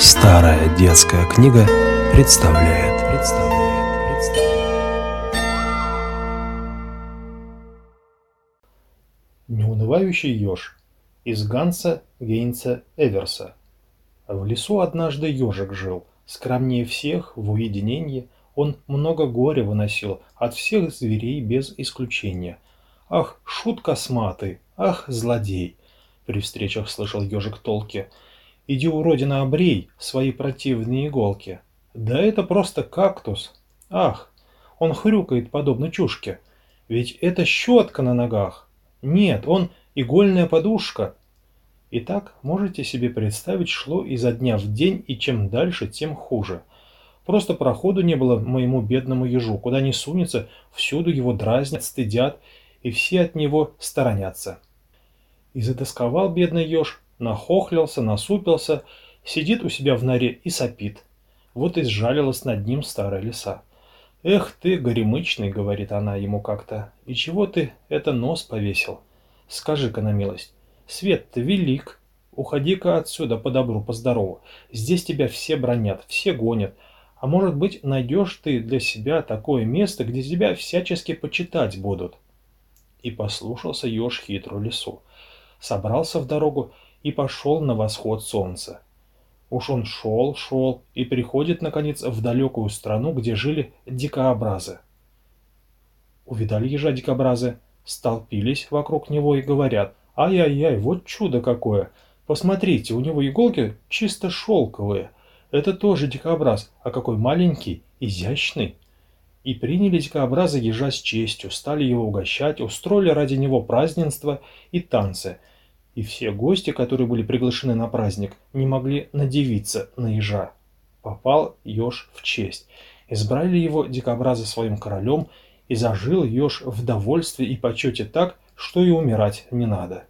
Старая детская книга представляет. Представляет. Представляет. Неунывающий еж из Ганса Гейнца Эверса. В лесу однажды ежик жил, скромнее всех, в уединении, он много горя выносил от всех зверей без исключения. Ах, шут косматый, ах, злодей! При встречах слышал ежик толки – Иди, уродина, обрей свои противные иголки. Да это просто кактус. Ах, он хрюкает подобно чушке. Ведь это щетка на ногах. Нет, он игольная подушка. Итак, можете себе представить, шло изо дня в день, и чем дальше, тем хуже. Просто проходу не было моему бедному ежу. Куда ни сунется, всюду его дразнят, стыдят, и все от него сторонятся. И затасковал бедный еж, нахохлился, насупился, сидит у себя в норе и сопит. Вот и сжалилась над ним старая лиса. «Эх ты, горемычный», — говорит она ему как-то, — «и чего ты это нос повесил? Скажи-ка на милость, свет-то велик, уходи-ка отсюда по добру, по здорову, здесь тебя все бронят, все гонят, а может быть найдешь ты для себя такое место, где тебя всячески почитать будут». И послушался еж хитрую лису, собрался в дорогу и пошел на восход солнца. Уж он шел, шел и приходит, наконец, в далекую страну, где жили дикообразы. Увидали ежа дикобразы, столпились вокруг него и говорят, «Ай-яй-яй, вот чудо какое! Посмотрите, у него иголки чисто шелковые. Это тоже дикобраз, а какой маленький, изящный!» И приняли дикообразы ежа с честью, стали его угощать, устроили ради него празднества и танцы – и все гости, которые были приглашены на праздник, не могли надевиться на ежа. Попал еж в честь. Избрали его дикобраза своим королем, и зажил еж в довольстве и почете так, что и умирать не надо.